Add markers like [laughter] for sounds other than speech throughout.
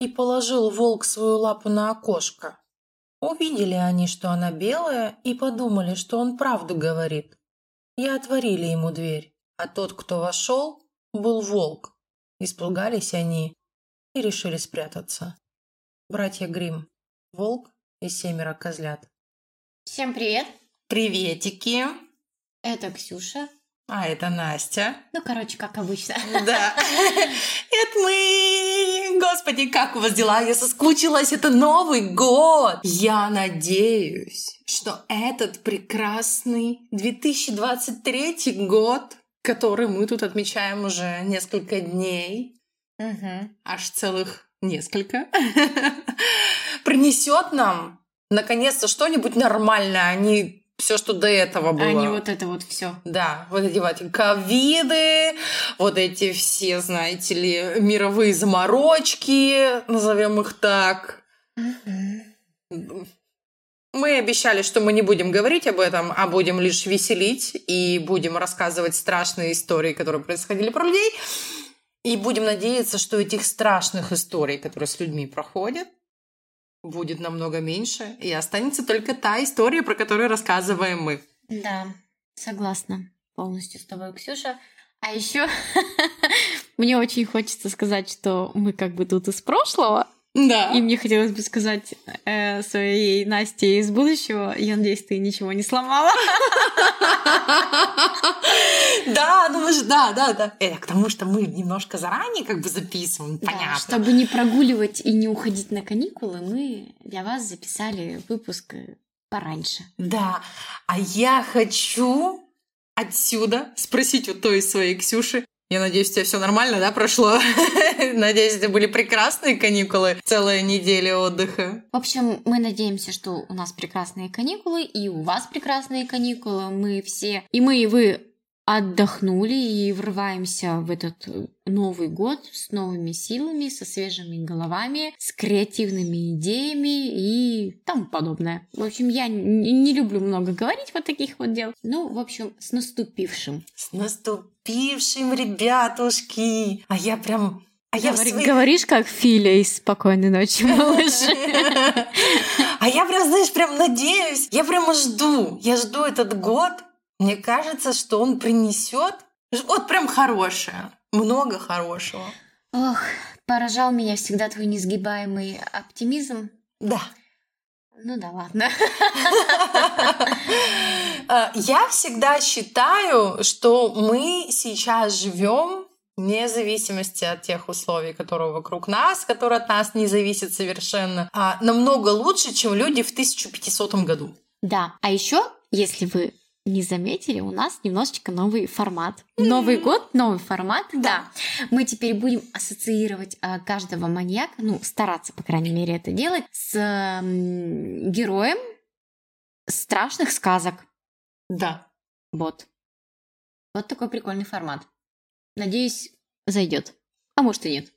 И положил волк свою лапу на окошко. Увидели они, что она белая, и подумали, что он правду говорит. И отворили ему дверь. А тот, кто вошел, был волк. Испугались они и решили спрятаться. Братья Грим, волк и семеро козлят. Всем привет! Приветики! Это Ксюша. А это Настя. Ну, короче, как обычно. Да. [laughs] Это мы. Господи, как у вас дела? Я соскучилась. Это Новый год. Я надеюсь, что этот прекрасный 2023 год который мы тут отмечаем уже несколько дней, угу. аж целых несколько, [laughs] принесет нам наконец-то что-нибудь нормальное, а не все, что до этого было. А не вот это вот все. Да, вот эти вот ковиды, вот эти все, знаете ли, мировые заморочки, назовем их так. Угу. Мы обещали, что мы не будем говорить об этом, а будем лишь веселить и будем рассказывать страшные истории, которые происходили про людей. И будем надеяться, что этих страшных историй, которые с людьми проходят, будет намного меньше, и останется только та история, про которую рассказываем мы. Да, согласна полностью с тобой, Ксюша. А еще [laughs] мне очень хочется сказать, что мы как бы тут из прошлого, да. И мне хотелось бы сказать э, своей Насте из будущего, я надеюсь, ты ничего не сломала. Да, ну мы же, да, да, да. Это к тому, что мы немножко заранее как бы записываем, понятно. Чтобы не прогуливать и не уходить на каникулы, мы для вас записали выпуск э, пораньше. Да, а я хочу отсюда спросить у той своей Ксюши, я надеюсь, у тебя все нормально, да, прошло? [laughs] Надеюсь, это были прекрасные каникулы, целая неделя отдыха. В общем, мы надеемся, что у нас прекрасные каникулы, и у вас прекрасные каникулы. Мы все, и мы, и вы отдохнули и врываемся в этот э, Новый год с новыми силами, со свежими головами, с креативными идеями и тому подобное. В общем, я не люблю много говорить вот таких вот дел. Ну, в общем, с наступившим. С наступившим, ребятушки! А я прям а я Говори, своих... Говоришь, как Филя из «Спокойной ночи, малыш». [laughs] А я прям, знаешь, прям надеюсь, я прямо жду. Я жду этот год, мне кажется, что он принесет вот прям хорошее, много хорошего. Ох, поражал меня всегда твой несгибаемый оптимизм. Да. Ну да, ладно. А, [laughs] я всегда считаю, что мы сейчас живем вне зависимости от тех условий, которые вокруг нас, которые от нас не зависят совершенно, а намного лучше, чем люди в 1500 году. Да, а еще, если вы не заметили, у нас немножечко новый формат. Новый год, новый формат, да. Мы теперь будем ассоциировать а, каждого маньяка, ну, стараться, по крайней мере, это делать, с героем страшных сказок. Да. Вот. Вот такой прикольный формат. Надеюсь, зайдет. А может и нет.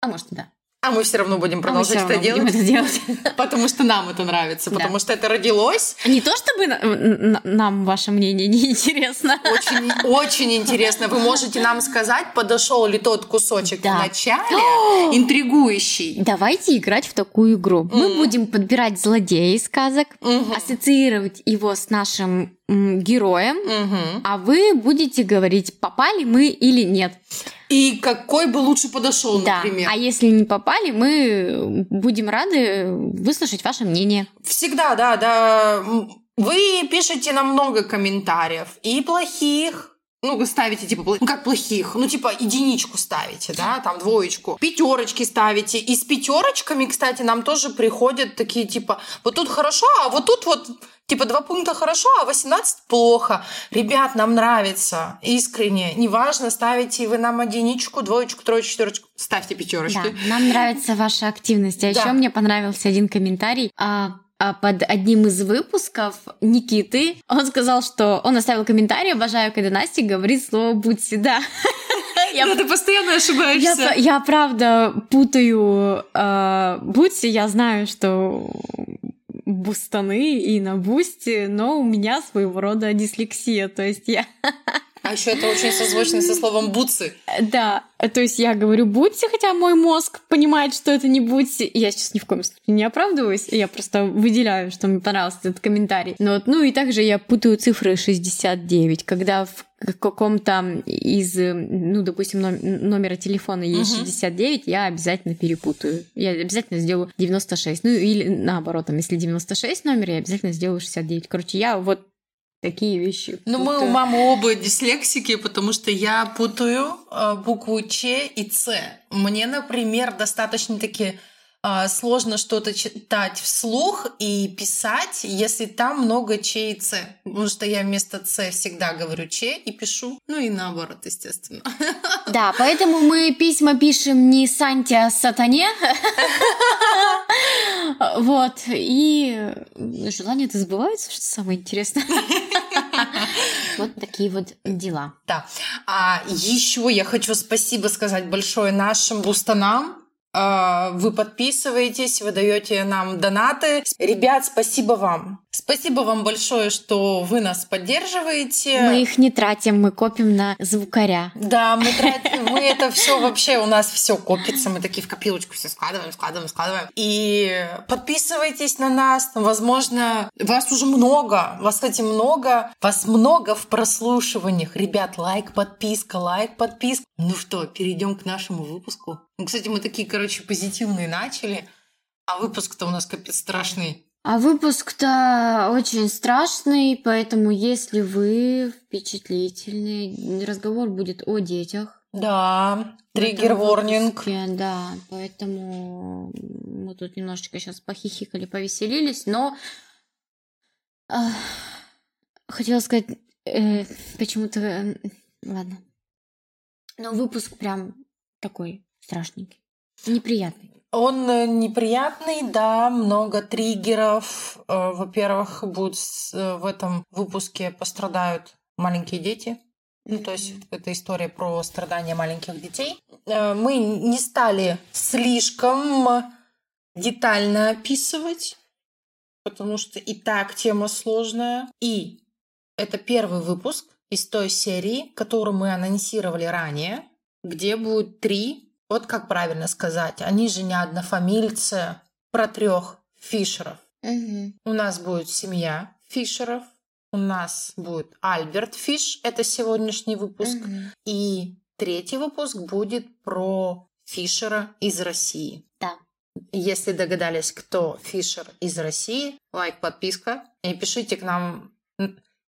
А может и да. А мы все равно будем продолжать а это, делать, это делать. [laughs] Потому что нам это нравится, потому что это родилось. Не то чтобы нам ваше мнение [laughs] не интересно. Очень, очень интересно. Вы можете нам сказать, подошел ли тот кусочек да. в начале, [gasps] интригующий. Давайте играть в такую игру. Mm. Мы будем подбирать злодея из сказок, mm-hmm. ассоциировать его с нашим героем, а вы будете говорить, попали мы или нет. И какой бы лучше подошел, да. например. А если не попали, мы будем рады выслушать ваше мнение. Всегда, да, да. Вы пишете нам много комментариев, и плохих, ну, вы ставите, типа, ну, как плохих, ну, типа, единичку ставите, да, там, двоечку. Пятерочки ставите. И с пятерочками, кстати, нам тоже приходят такие, типа, вот тут хорошо, а вот тут вот, типа, два пункта хорошо, а 18 плохо. Ребят, нам нравится, искренне. Неважно, ставите вы нам единичку, двоечку, троечку, четверочку, ставьте пятерочки. Да, нам нравится ваша активность. А да. еще мне понравился один комментарий. А, под одним из выпусков Никиты он сказал, что он оставил комментарий, обожаю, когда Настя говорит слово «будь всегда». [laughs] Я, да, ты постоянно ошибаешься. Я, я правда путаю э, Бутси, я знаю, что бустаны и на бусте, но у меня своего рода дислексия, то есть я [laughs] а еще это очень созвучно со словом бутсы. Да, то есть я говорю бутси, хотя мой мозг понимает, что это не бутси. Я сейчас ни в коем случае не оправдываюсь, я просто выделяю, что мне понравился этот комментарий. Но, ну и также я путаю цифры 69, когда в каком-то из, ну, допустим, номера телефона есть uh-huh. 69, я обязательно перепутаю. Я обязательно сделаю 96. Ну, или наоборот, там, если 96 номер, я обязательно сделаю 69. Короче, я вот такие вещи. Ну, мы у мамы оба дислексики, потому что я путаю э, букву Ч и Ц. Мне, например, достаточно таки э, сложно что-то читать вслух и писать, если там много Ч и. Потому что я вместо Ц всегда говорю Ч и пишу. Ну и наоборот, естественно. Да, поэтому мы письма пишем не Санте, а Сатане. Вот. И желания это сбываются, что самое интересное. Вот такие вот дела. Да. А еще я хочу спасибо сказать большое нашим бустанам, а, вы подписываетесь, вы даете нам донаты. Ребят, спасибо вам. Спасибо вам большое, что вы нас поддерживаете. Мы их не тратим, мы копим на звукаря. Да, мы тратим, мы это все вообще у нас все копится, мы такие в копилочку все складываем, складываем, складываем. И подписывайтесь на нас, возможно, вас уже много, вас, кстати, много, вас много в прослушиваниях. Ребят, лайк, подписка, лайк, подписка. Ну что, перейдем к нашему выпуску. Ну, кстати, мы такие, короче, позитивные начали, а выпуск-то у нас капец страшный. А выпуск-то очень страшный, поэтому если вы впечатлительный, разговор будет о детях. Да, триггер-ворнинг. Да, поэтому мы тут немножечко сейчас похихикали, повеселились, но э, хотела сказать э, почему-то... Э, ладно. Но выпуск прям такой страшненький, неприятный. Он э, неприятный, да, много триггеров. Э, во-первых, будет э, в этом выпуске пострадают маленькие дети. Ну, то есть это история про страдания маленьких детей. Мы не стали слишком детально описывать, потому что и так тема сложная. И это первый выпуск из той серии, которую мы анонсировали ранее, где будет три вот как правильно сказать, они же не однофамильцы про трех Фишеров. Угу. У нас будет семья Фишеров, у нас будет Альберт Фиш, это сегодняшний выпуск, угу. и третий выпуск будет про Фишера из России. Да. Если догадались, кто Фишер из России, лайк, подписка и пишите к нам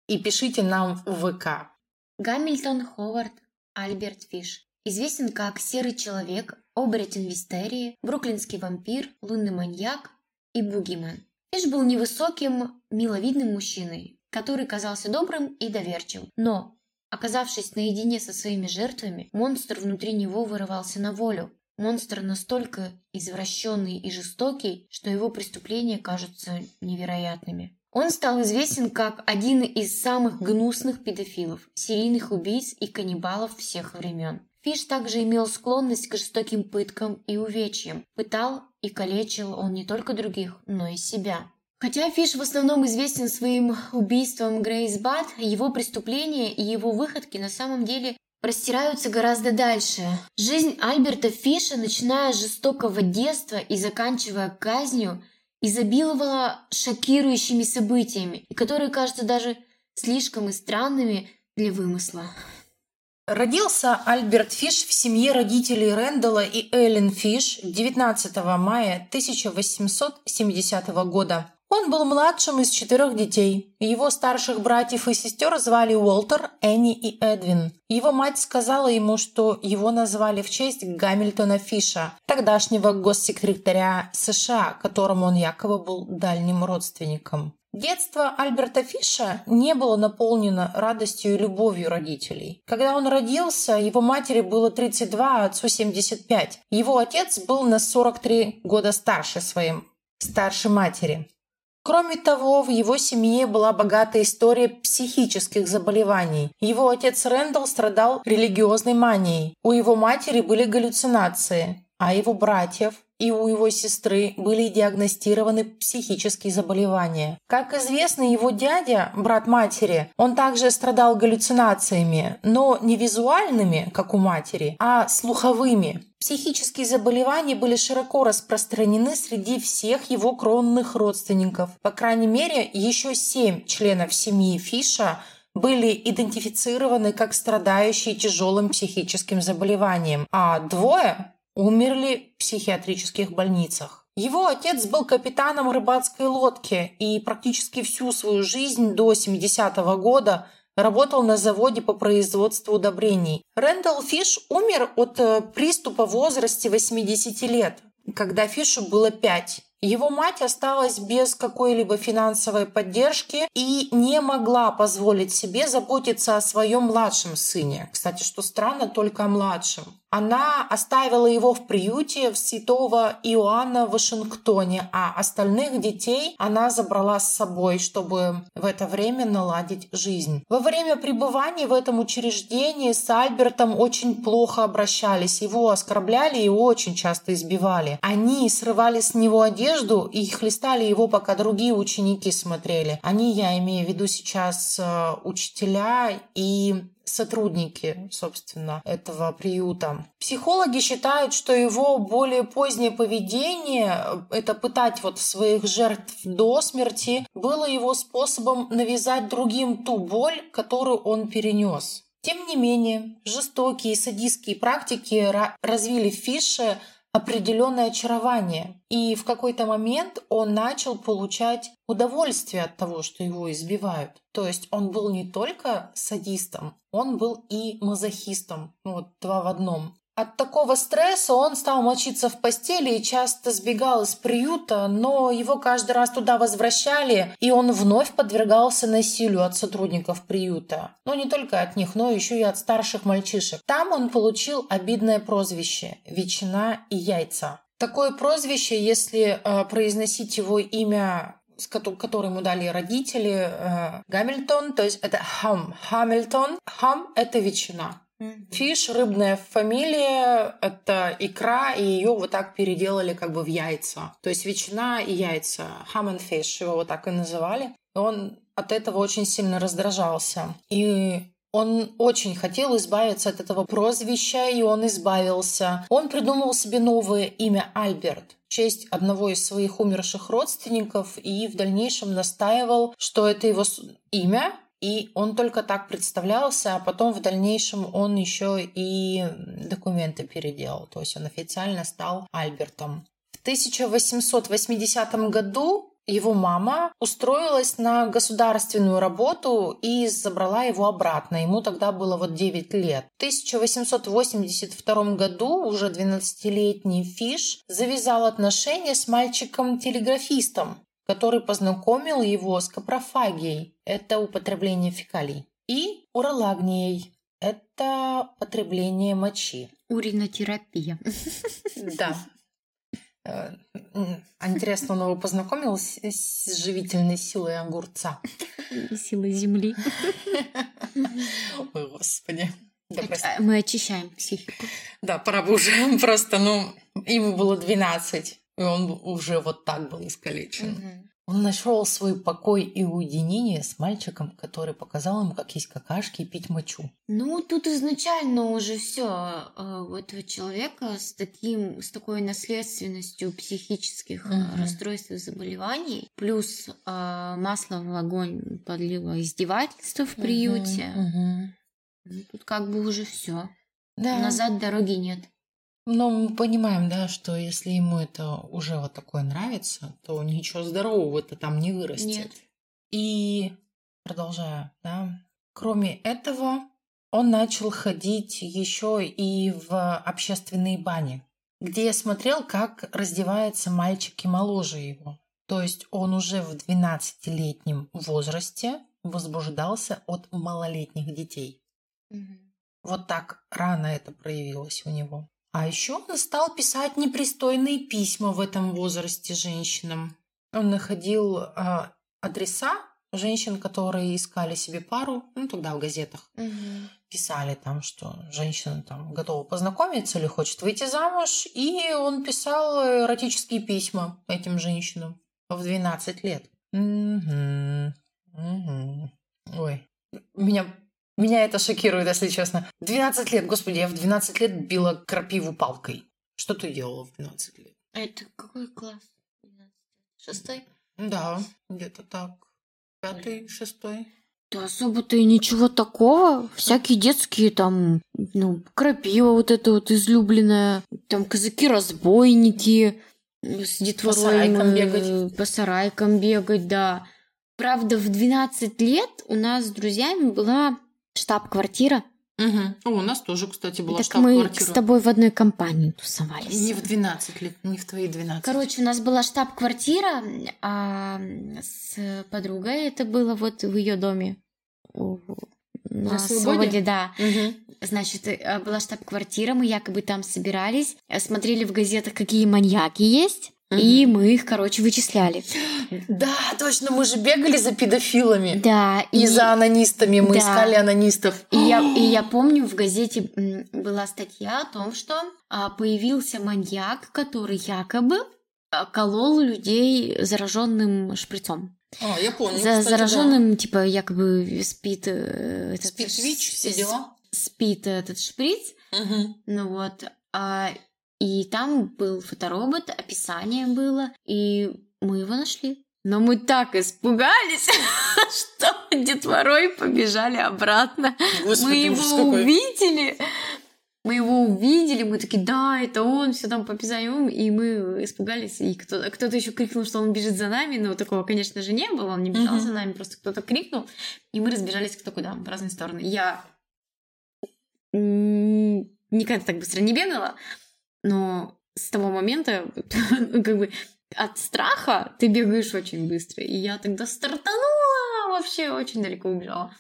и пишите нам в ВК. Гамильтон Ховард, Альберт Фиш. Известен как Серый Человек, Оборотень Вистерии, Бруклинский вампир, Лунный маньяк и Бугимен. Фиш был невысоким, миловидным мужчиной, который казался добрым и доверчивым. Но, оказавшись наедине со своими жертвами, монстр внутри него вырывался на волю. Монстр настолько извращенный и жестокий, что его преступления кажутся невероятными. Он стал известен как один из самых гнусных педофилов, серийных убийц и каннибалов всех времен. Фиш также имел склонность к жестоким пыткам и увечьям. Пытал и калечил он не только других, но и себя. Хотя Фиш в основном известен своим убийством Грейс Бат, его преступления и его выходки на самом деле простираются гораздо дальше. Жизнь Альберта Фиша, начиная с жестокого детства и заканчивая казнью, изобиловала шокирующими событиями, которые кажутся даже слишком и странными для вымысла. Родился Альберт Фиш в семье родителей Рэндала и Эллен Фиш 19 мая 1870 года. Он был младшим из четырех детей. Его старших братьев и сестер звали Уолтер, Энни и Эдвин. Его мать сказала ему, что его назвали в честь Гамильтона Фиша, тогдашнего госсекретаря США, которому он якобы был дальним родственником. Детство Альберта Фиша не было наполнено радостью и любовью родителей. Когда он родился, его матери было 32, а отцу 75. Его отец был на 43 года старше своим старшей матери. Кроме того, в его семье была богатая история психических заболеваний. Его отец Рэндалл страдал религиозной манией. У его матери были галлюцинации, а его братьев и у его сестры были диагностированы психические заболевания. Как известно, его дядя, брат матери, он также страдал галлюцинациями, но не визуальными, как у матери, а слуховыми. Психические заболевания были широко распространены среди всех его кровных родственников. По крайней мере, еще семь членов семьи Фиша были идентифицированы как страдающие тяжелым психическим заболеванием, а двое умерли в психиатрических больницах. Его отец был капитаном рыбацкой лодки и практически всю свою жизнь до 70-го года работал на заводе по производству удобрений. Рэндалл Фиш умер от э, приступа в возрасте 80 лет, когда Фишу было 5. Его мать осталась без какой-либо финансовой поддержки и не могла позволить себе заботиться о своем младшем сыне. Кстати, что странно, только о младшем. Она оставила его в приюте в святого Иоанна в Вашингтоне, а остальных детей она забрала с собой, чтобы в это время наладить жизнь. Во время пребывания в этом учреждении с Альбертом очень плохо обращались, его оскорбляли и очень часто избивали. Они срывали с него одежду и хлестали его, пока другие ученики смотрели. Они, я имею в виду сейчас э, учителя и сотрудники, собственно, этого приюта. Психологи считают, что его более позднее поведение, это пытать вот своих жертв до смерти, было его способом навязать другим ту боль, которую он перенес. Тем не менее, жестокие садистские практики развили в Фише определенное очарование. И в какой-то момент он начал получать удовольствие от того, что его избивают. То есть он был не только садистом, он был и мазохистом. Ну, вот два в одном. От такого стресса он стал мочиться в постели и часто сбегал из приюта, но его каждый раз туда возвращали, и он вновь подвергался насилию от сотрудников приюта. Но не только от них, но еще и от старших мальчишек. Там он получил обидное прозвище – «Ветчина и яйца». Такое прозвище, если э, произносить его имя который ему дали родители, э, Гамильтон, то есть это Хам. Хамильтон. Хам – это ветчина. Фиш, рыбная фамилия, это икра, и ее вот так переделали как бы в яйца. То есть ветчина и яйца. Ham fish его вот так и называли. Он от этого очень сильно раздражался. И он очень хотел избавиться от этого прозвища, и он избавился. Он придумал себе новое имя Альберт в честь одного из своих умерших родственников и в дальнейшем настаивал, что это его имя, и он только так представлялся, а потом в дальнейшем он еще и документы переделал. То есть он официально стал Альбертом. В 1880 году его мама устроилась на государственную работу и забрала его обратно. Ему тогда было вот 9 лет. В 1882 году уже 12-летний Фиш завязал отношения с мальчиком-телеграфистом, который познакомил его с капрофагией – это употребление фекалий, и уролагнией – это потребление мочи. Уринотерапия. Да. Э, интересно, он его познакомил с, с живительной силой огурца. Силой земли. Ой, господи. Да, Мы очищаем психику. Да, пора бы уже. Просто, ну, ему было 12. И он уже вот так был искалечен. Угу. Он нашел свой покой и уединение с мальчиком, который показал ему, как есть какашки и пить мочу. Ну, тут изначально уже все у этого человека с таким, с такой наследственностью психических угу. расстройств и заболеваний, плюс э, масло в огонь подлило издевательство в приюте. Угу. Ну, тут как бы уже все. Да. Назад дороги нет. Но мы понимаем, да, что если ему это уже вот такое нравится, то ничего здорового-то там не вырастет. Нет. И продолжая, да, кроме этого, он начал ходить еще и в общественные бани, где я смотрел, как раздеваются мальчики моложе его. То есть он уже в 12-летнем возрасте возбуждался от малолетних детей. Вот так рано это проявилось у него. А еще он стал писать непристойные письма в этом возрасте женщинам. Он находил э, адреса женщин, которые искали себе пару, ну тогда в газетах Мгм. писали там, что женщина там готова познакомиться или хочет выйти замуж, и он писал эротические письма этим женщинам в 12 лет. Мгм. Мгм. Ой, меня, меня это шокирует, если честно. 12 лет, господи, я в 12 лет била крапиву палкой. Что ты делала в 12 лет? Это какой класс? Шестой? Да, где-то так. Пятый, шестой. Да особо-то и ничего такого. Всякие детские там, ну, крапива вот это вот излюбленная, там казаки-разбойники, с детворой сарайкам мы, бегать. По сарайкам бегать, да. Правда, в 12 лет у нас с друзьями была штаб-квартира. Мгм. О, у нас тоже, кстати, была так мы штаб-квартира. с тобой в одной компании тусовались. Не в 12 лет, не в твои 12. Короче, у нас была штаб-квартира, а с подругой это было вот в ее доме. На, На Свободе? свободе, да. Мгм. Значит, э, была штаб-квартира, мы якобы там собирались, э, смотрели в газетах, какие маньяки есть, и мы их, короче, вычисляли. Да, точно, мы же бегали за педофилами. Да, И, и, за анонистами. Мы Да. искали анонистов. и я, и я помню, в газете была статья о том, что а, появился маньяк, который якобы а, колол людей зараженным шприцом. А, я помню. За зараженным, типа, якобы спит э, этот Спит ВИЧ, все дела. Спит этот шприц, Мгм. ну вот. а, и там был фоторобот, описание было, и мы его нашли. Но мы так испугались, [laughs] что детворой побежали обратно. Господи, мы его какой. увидели. Мы его увидели, мы такие, да, это он, все там по описанию, и мы испугались, и кто- кто-то еще крикнул, что он бежит за нами, но такого, конечно же, не было, он не бежал Мгм. за нами, просто кто-то крикнул, и мы разбежались кто куда, в разные стороны. Я никогда так быстро не бегала, но с того момента, [laughs] как бы, от страха ты бегаешь очень быстро, и я тогда стартанула, вообще очень далеко убежала.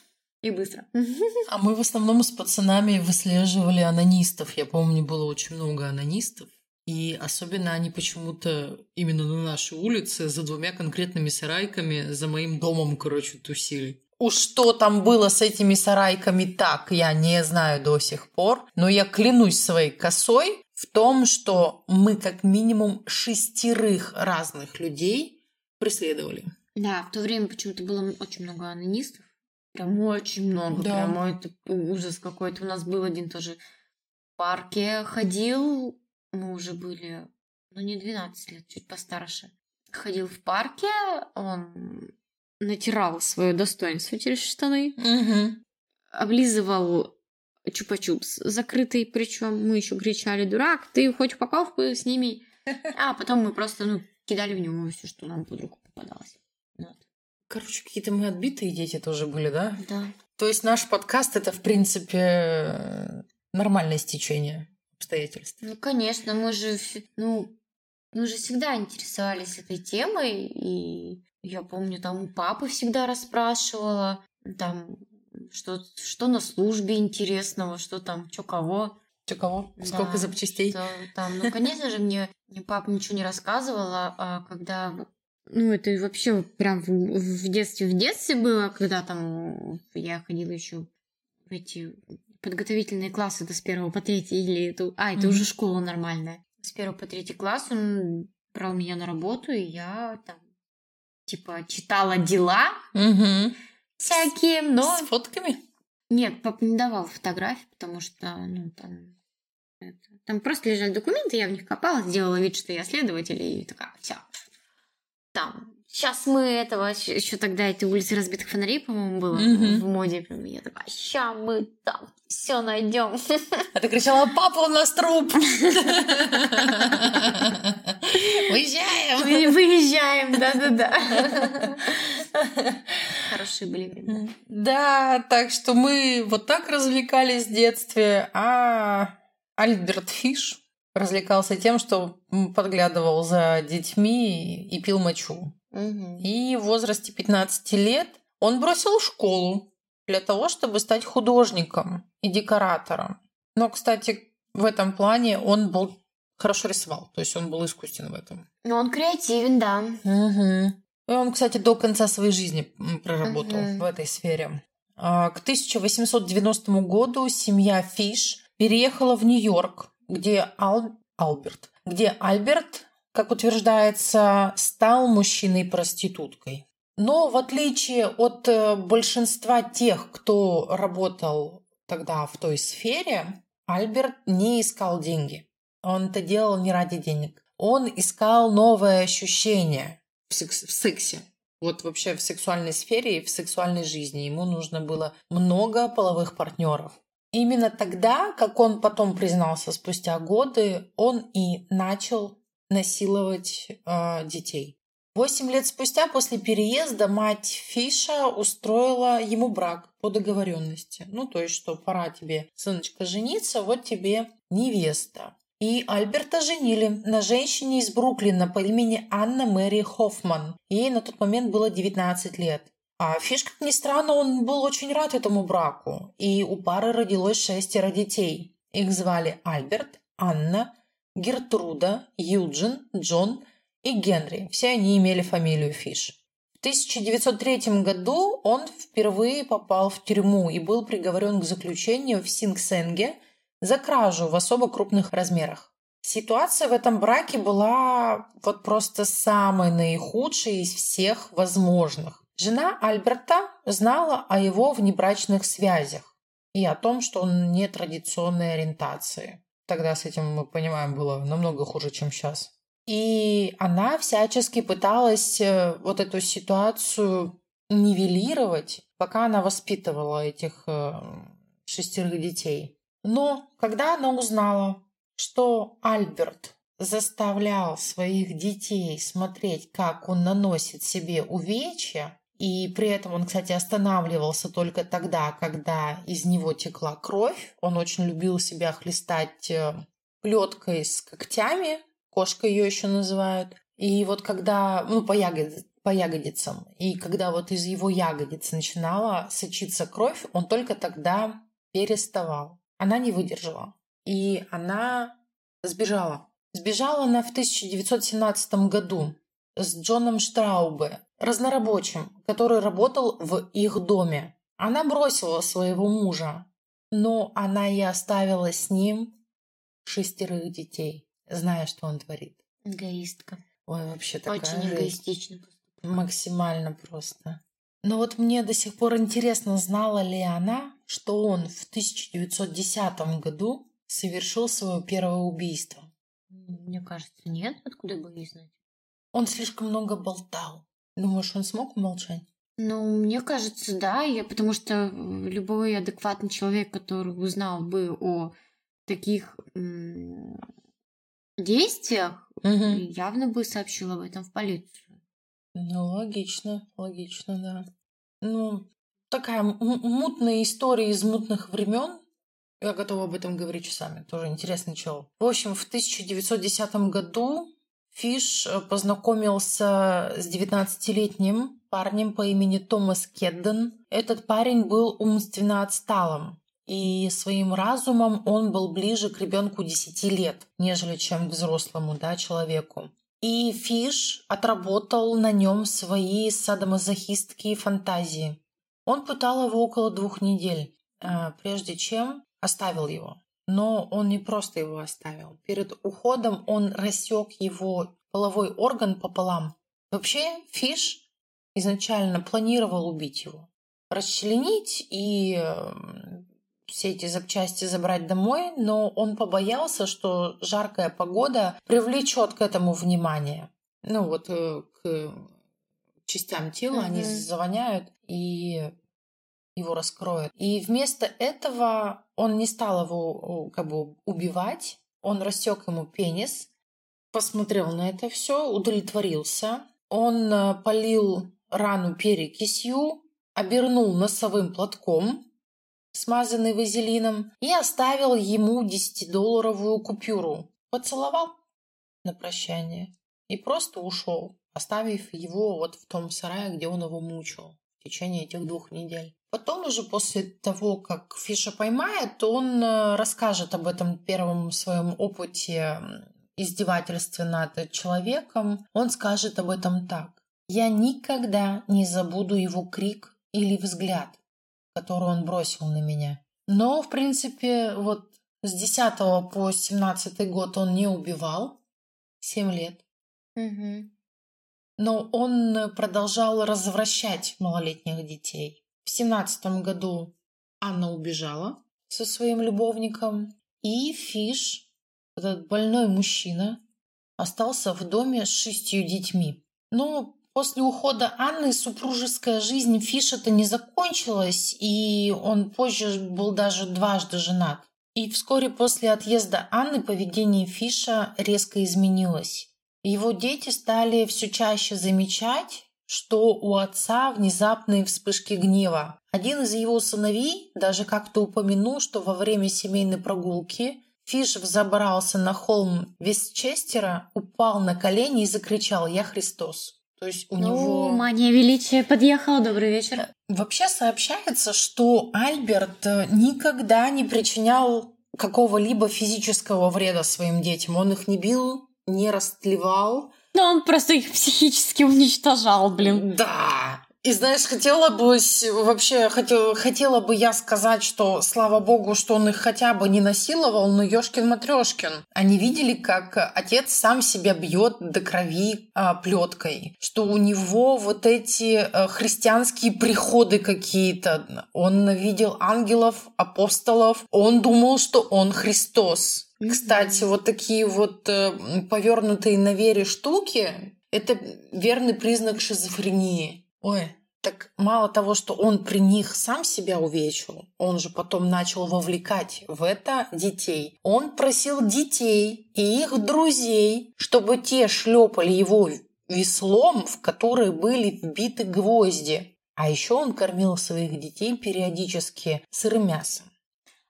И быстро. [laughs] А мы в основном с пацанами выслеживали анонистов. Я помню, было очень много анонистов. И особенно они почему-то именно на нашей улице за двумя конкретными сарайками за моим домом, короче, тусили. Уж что там было с этими сарайками так, я не знаю до сих пор. Но я клянусь своей косой в том, что мы как минимум шестерых разных людей преследовали. Да, в то время почему-то было очень много анонистов. Прям очень много. Да. Прям это ужас какой-то. У нас был один тоже в парке ходил. Мы уже были, ну не 12 лет, чуть постарше. Ходил в парке, он натирал свое достоинство через штаны, Угу. облизывал чупа-чупс закрытый, причем мы еще кричали, дурак, ты хоть упаковку сними. А потом мы просто, ну, кидали в него все, что нам под руку попадалось. Вот. Короче, какие-то мы отбитые дети тоже были, да? Да. То есть наш подкаст это, в принципе, нормальное стечение обстоятельств. Ну, конечно, мы же, ну, мы же всегда интересовались этой темой, и я помню, там у папы всегда расспрашивала, там, что, что на службе интересного, что там, что кого. Что кого? Сколько Да, запчастей? что там, ну, конечно же, мне, мне папа ничего не рассказывала, а когда... Ну, это вообще прям в, в детстве, в детстве было, когда там я ходила еще в эти подготовительные классы до с первого по третий, или это... А, это Мгм. уже школа нормальная. С первого по третий класс он брал меня на работу, и я там типа читала дела Угу. всякие, но... С фотками? Нет, папа не давал фотографий, потому что, ну, там... это- Там просто лежали документы, я в них копала, сделала вид, что я следователь, и такая, все. Там Сейчас мы этого, еще тогда эти улицы разбитых фонарей, по-моему, было Мгм. в моде. Я такая, сейчас мы там все найдем. А ты кричала, папа, у нас труп! [laughs] Уезжаем! Выезжаем, да-да-да. Хорошие были времена. Да, так что мы вот так развлекались в детстве, а Альберт Фиш развлекался тем, что подглядывал за детьми и пил мочу. И в возрасте 15 лет он бросил школу для того, чтобы стать художником и декоратором. Но, кстати, в этом плане он был хорошо рисовал, то есть он был искусен в этом. Ну, он креативен, да. Мгм. И он, кстати, до конца своей жизни проработал Мгм. в этой сфере. А, К 1890 году семья Фиш переехала в Нью-Йорк, где Ал- Альберт, где Альберт, как утверждается, стал мужчиной-проституткой. Но в отличие от э, большинства тех, кто работал тогда в той сфере, Альберт не искал деньги. Он это делал не ради денег. Он искал новое ощущение в, секс- в сексе. Вот вообще в сексуальной сфере и в сексуальной жизни. Ему нужно было много половых партнеров. Именно тогда, как он потом признался спустя годы, он и начал насиловать э, детей. Восемь лет спустя после переезда мать Фиша устроила ему брак по договоренности. Ну, то есть, что пора тебе, сыночка, жениться, вот тебе невеста. И Альберта женили на женщине из Бруклина по имени Анна Мэри Хоффман. Ей на тот момент было 19 лет. А Фиш, как ни странно, он был очень рад этому браку. И у пары родилось шестеро детей. Их звали Альберт, Анна, Гертруда, Юджин, Джон и Генри. Все они имели фамилию Фиш. В 1903 году он впервые попал в тюрьму и был приговорен к заключению в Синг-Сенге за кражу в особо крупных размерах. Ситуация в этом браке была вот просто самой наихудшей из всех возможных. Жена Альберта знала о его внебрачных связях и о том, что он нетрадиционной ориентации. Тогда с этим, мы понимаем, было намного хуже, чем сейчас. И она всячески пыталась э, вот эту ситуацию нивелировать, пока она воспитывала этих э, шестерых детей. Но когда она узнала, что Альберт заставлял своих детей смотреть, как он наносит себе увечья, и при этом он, кстати, останавливался только тогда, когда из него текла кровь. Он очень любил себя хлестать э, плеткой с когтями, кошка ее еще называют. И вот когда, ну, по, ягод, по ягодицам, и когда вот из его ягодиц начинала сочиться кровь, он только тогда переставал. Она не выдержала. И она сбежала. Сбежала она в 1917 году с Джоном Штраубе, разнорабочим, который работал в их доме. Она бросила своего мужа, но она и оставила с ним шестерых детей, зная, что он творит. Эгоистка. Ой, вообще такая Очень жесть. эгоистично. Максимально просто. Но вот мне до сих пор интересно, знала ли она, что он в 1910 году совершил свое первое убийство. Мне кажется, нет. Откуда бы ей знать? Он слишком много болтал. Думаешь, он смог умолчать? Ну, мне кажется, да, я, потому что любой адекватный человек, который узнал бы о таких м, действиях, явно бы сообщил об этом в полицию. Ну, логично, логично, да. Ну, такая м- мутная история из мутных времен. Я готова об этом говорить часами. Тоже интересный чел. В общем, в 1910 году Фиш э, познакомился с 19-летним парнем по имени Томас Кедден. Этот парень был умственно отсталым. И своим разумом он был ближе к ребенку 10 лет, нежели чем к взрослому да, человеку. И Фиш отработал на нем свои садомазохистские фантазии. Он пытал его около двух недель, а, прежде чем оставил его. Но он не просто его оставил. Перед уходом он рассек его половой орган пополам. Вообще Фиш изначально планировал убить его. Расчленить и э, все эти запчасти забрать домой, но он побоялся, что жаркая погода привлечет к этому внимание. Ну вот э, к частям тела, они Мгм. завоняют и его раскроют. И вместо этого он не стал его как бы убивать, он рассек ему пенис, посмотрел на это все, удовлетворился. Он э, полил рану перекисью, обернул носовым платком, смазанный вазелином, и оставил ему 10-долларовую купюру. Поцеловал на прощание и просто ушел, оставив его вот в том сарае, где он его мучил в течение этих двух недель. Потом уже после того, как Фиша поймает, он э, расскажет об этом первом своем опыте издевательстве над человеком. Он скажет об этом так. «Я никогда не забуду его крик или взгляд, который он бросил на меня». Но, в принципе, вот с 10 по 17 год он не убивал. 7 лет. Мгм. Но он продолжал развращать малолетних детей. В семнадцатом году Анна убежала со своим любовником, и Фиш, этот больной мужчина, остался в доме с шестью детьми. Но после ухода Анны супружеская жизнь Фиша-то не закончилась, и он позже был даже дважды женат. И вскоре после отъезда Анны поведение Фиша резко изменилось. Его дети стали все чаще замечать, что у отца внезапные вспышки гнева. Один из его сыновей даже как-то упомянул, что во время семейной прогулки Фиш взобрался на холм Вестчестера, упал на колени и закричал «Я Христос». То есть у О, него... мания величия подъехала. Добрый вечер. Вообще сообщается, что Альберт э, никогда не причинял какого-либо физического вреда своим детям. Он их не бил, не растлевал. Да он просто их психически уничтожал, блин. Да. И знаешь, хотела бы вообще хотел, хотела бы я сказать, что слава богу, что он их хотя бы не насиловал, но Ёшкин Матрешкин. Они видели, как отец сам себя бьет до крови а, плеткой, что у него вот эти а, христианские приходы какие-то. Он видел ангелов, апостолов. Он думал, что он Христос. Мгм. Кстати, вот такие вот э, повернутые на вере штуки – это верный признак шизофрении. Ой, так мало того, что он при них сам себя увечил, он же потом начал вовлекать в это детей. Он просил детей и их друзей, чтобы те шлепали его веслом, в который были вбиты гвозди. А еще он кормил своих детей периодически сырым мясом.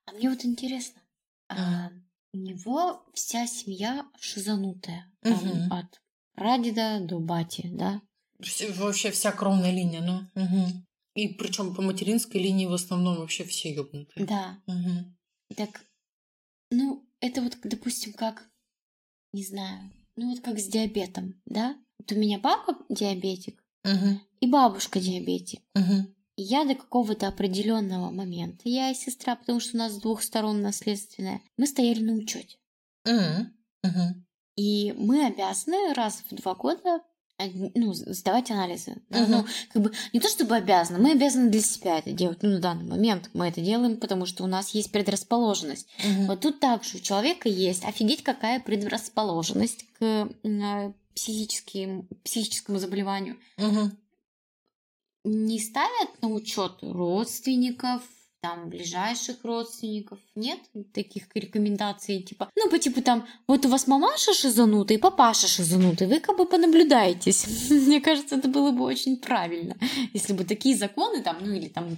А мне вот интересно, а, у него вся семья шизанутая. Там Мгм. от прадеда до бати, да? Вообще вся кровная линия, ну. мгм. И причем по материнской линии в основном вообще все ёбнутые. Да. Мгм. Так, ну, это вот, допустим, как, не знаю, ну вот как с диабетом, да? Вот у меня папа диабетик Мгм. и бабушка диабетик. И я до какого-то определенного момента, я и сестра, потому что у нас с двух сторон наследственная, мы стояли на учете. Мгм. Мгм. И мы обязаны раз в два года ну, сдавать анализы. да. Мгм. Ну, как бы не то чтобы обязаны, мы обязаны для себя это делать. Ну, на данный момент мы это делаем, потому что у нас есть предрасположенность. Мгм. Вот тут также у человека есть, офигеть, какая предрасположенность к э, психическим, психическому заболеванию. Мгм. Не ставят на учет родственников, там, ближайших родственников. Нет таких рекомендаций, типа, ну, по типу там, вот у вас мамаша шизанутая и папаша шизанутый, вы как бы понаблюдаетесь. [laughs] Мне кажется, это было бы очень правильно, если бы такие законы там, ну, или там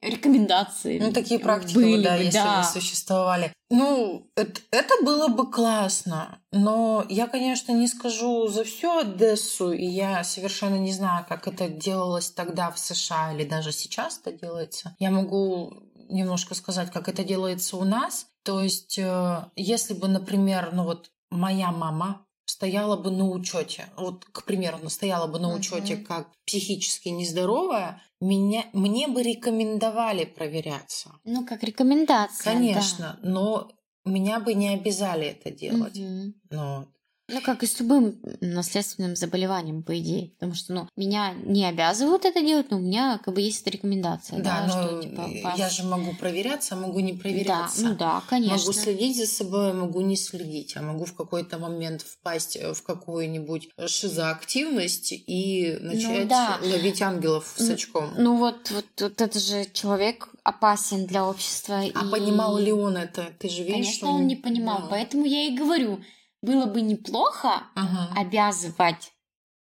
рекомендации Ну, такие практики, были бы, да, бы, если да. бы существовали. Ну, это, это было бы классно. Но я, конечно, не скажу за всю Одессу, и я совершенно не знаю, как это делалось тогда в США или даже сейчас это делается. Я могу немножко сказать, как это делается у нас. То есть, э, если бы, например, ну вот моя мама стояла бы на учете, вот, к примеру, стояла бы на учете как психически нездоровая, меня, мне бы рекомендовали проверяться. Ну, как рекомендация. Конечно, но меня бы не обязали это да. делать. Мгм. Ну, вот. Ну, как и с любым наследственным заболеванием, по идее. Потому что, ну, меня не обязывают это делать, но у меня как бы есть эта рекомендация. Да, Да, но что, типа, вас- я же могу проверяться, а могу не Да, проверяться. ну да, конечно. Могу следить за собой, могу не следить, а могу в какой-то момент впасть э, в какую-нибудь шизоактивность и начать Ну да. ловить ангелов с очком. Ну вот, вот, вот это же человек опасен для общества. а и- понимал ли он это? Ты же видишь, Конечно, что он не понимал. Да. Поэтому я и говорю, было бы неплохо Ага. обязывать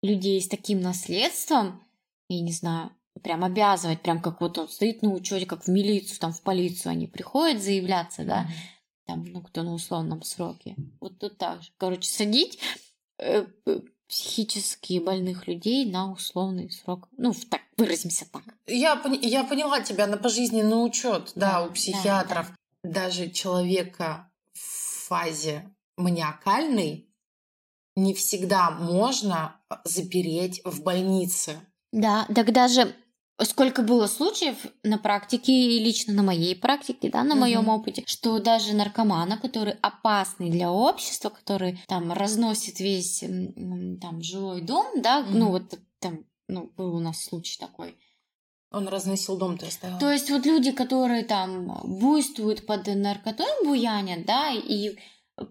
людей с таким наследством, я не знаю, прям обязывать, прям как вот он стоит на учете, как в милицию, там в полицию они приходят заявляться, да, там, ну, кто на условном сроке. Вот тут так же. Короче, садить э, психически больных людей на условный срок. Ну, так, выразимся так. Я, я поняла тебя на пожизненный учет, да, Да, у да, психиатров. Даже человека в фазе маниакальной не всегда можно запереть в больнице. Да, так даже сколько было случаев на практике, и лично на моей практике, да, на моем Мгм. опыте, что даже наркомана, который опасный для общества, который там разносит весь там жилой дом, да, Мгм. ну вот там, ну, был у нас случай такой. Он разносил дом, ты оставила. То есть вот люди, которые там буйствуют под наркотой, буянят, да, и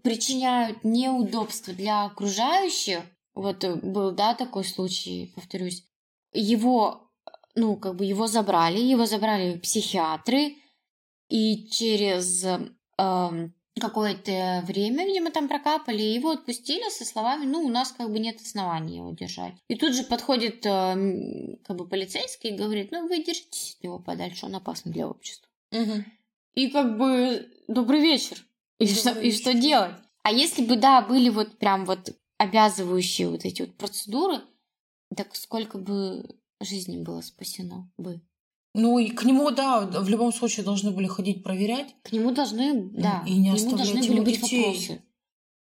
причиняют неудобства для окружающих, вот э, был, да, такой случай, повторюсь, его, ну, как бы его забрали, его забрали психиатры, и через эм, какое-то время, видимо, там прокапали, его отпустили со словами, ну, у нас как бы нет оснований его держать. И тут же подходит эм, как бы полицейский и говорит, ну, вы держитесь от него подальше, он опасный для общества. Мгм. И как бы добрый вечер. И, что, и что делать? А если бы, да, были вот прям вот обязывающие вот эти вот процедуры, так сколько бы жизней было спасено бы? Ну и к нему, да, в любом случае должны были ходить проверять. К нему должны, да, и не к нему оставлять должны были быть детей. вопросы.